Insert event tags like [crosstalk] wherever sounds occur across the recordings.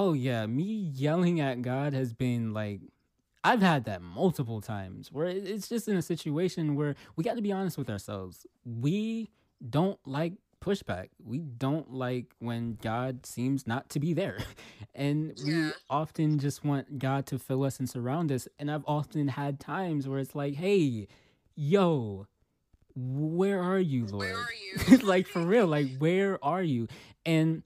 Oh yeah, me yelling at God has been like I've had that multiple times where it's just in a situation where we got to be honest with ourselves. We don't like pushback. We don't like when God seems not to be there. [laughs] And we often just want God to fill us and surround us. And I've often had times where it's like, hey, yo, where are you, Where Lord? are you? [laughs] like for real, like where are you? And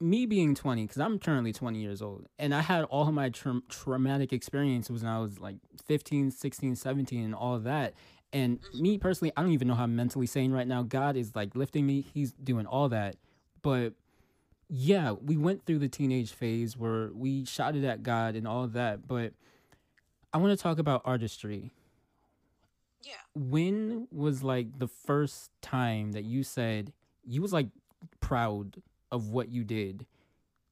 me being 20 because i'm currently 20 years old and i had all of my tra- traumatic experiences when i was like 15 16 17 and all of that and mm-hmm. me personally i don't even know how i'm mentally sane right now. God is like lifting me. He's doing all that. But yeah we went through the teenage phase where we shouted at god and all of that but i want to talk about artistry. Yeah. when was like the first time that you said you was like proud of what you did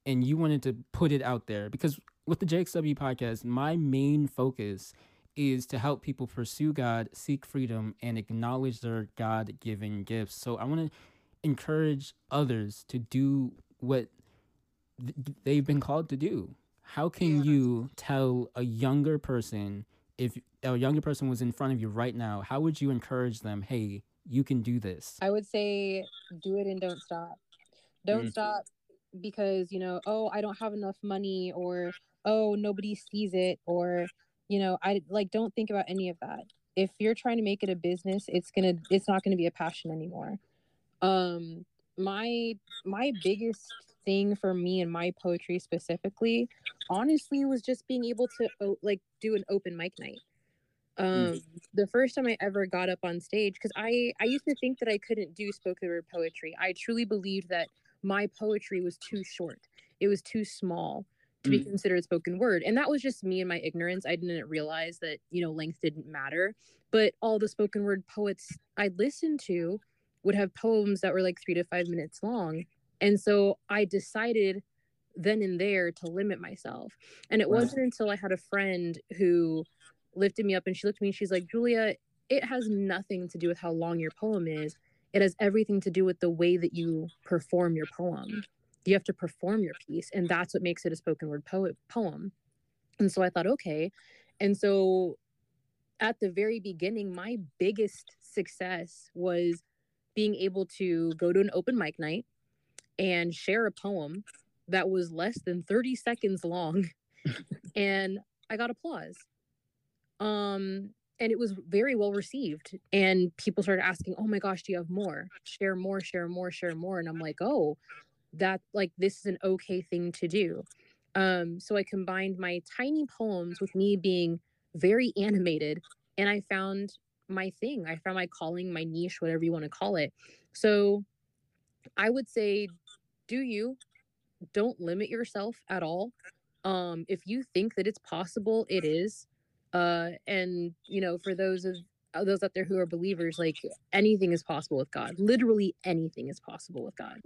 and you wanted to put it out there because with the JXW podcast my main focus is to help people pursue God, seek freedom and acknowledge their God-given gifts. So I want to encourage others to do what th- they've been called to do. How can Yeah. you tell a younger person if a younger person was in front of you right now, how would you encourage them, "Hey, you can do this"? I would say do it and don't stop. Don't Mm. stop because, you know, oh, I don't have enough money or oh, nobody sees it or, you know, I like don't think about any of that. If you're trying to make it a business, it's going to it's not going to be a passion anymore. Um my my biggest thing for me and my poetry specifically honestly was just being able to like do an open mic night um the first time i ever got up on stage because i i used to think that i couldn't do spoken word poetry i truly believed that my poetry was too short it was too small to be Mm. considered spoken word and that was just me and my ignorance i didn't realize that you know length didn't matter but all the spoken word poets i listened to would have poems that were like three to five minutes long and so i decided then and there to limit myself and it Right. wasn't until i had a friend who lifted me up and she looked at me and she's like, Julia, it has nothing to do with how long your poem is. It has everything to do with the way that you perform your poem. You have to perform your piece, and that's what makes it a spoken word poet poem. And so I thought, okay. And so at the very beginning, my biggest success was being able to go to an open mic night and share a poem that was less than 30 seconds long. [laughs] and I got applause um and it was very well received and people started asking oh my gosh do you have more? Share more share more share more and i'm like oh that like this is an okay thing to do. Um so i combined my tiny poems with me being very animated and i found my thing. I found my calling my niche whatever you want to call it. So i would say do you. Don't limit yourself at all. Um if you think that it's possible it is uh and you know for those of uh, those out there who are believers like anything is possible with god. Literally anything is possible with god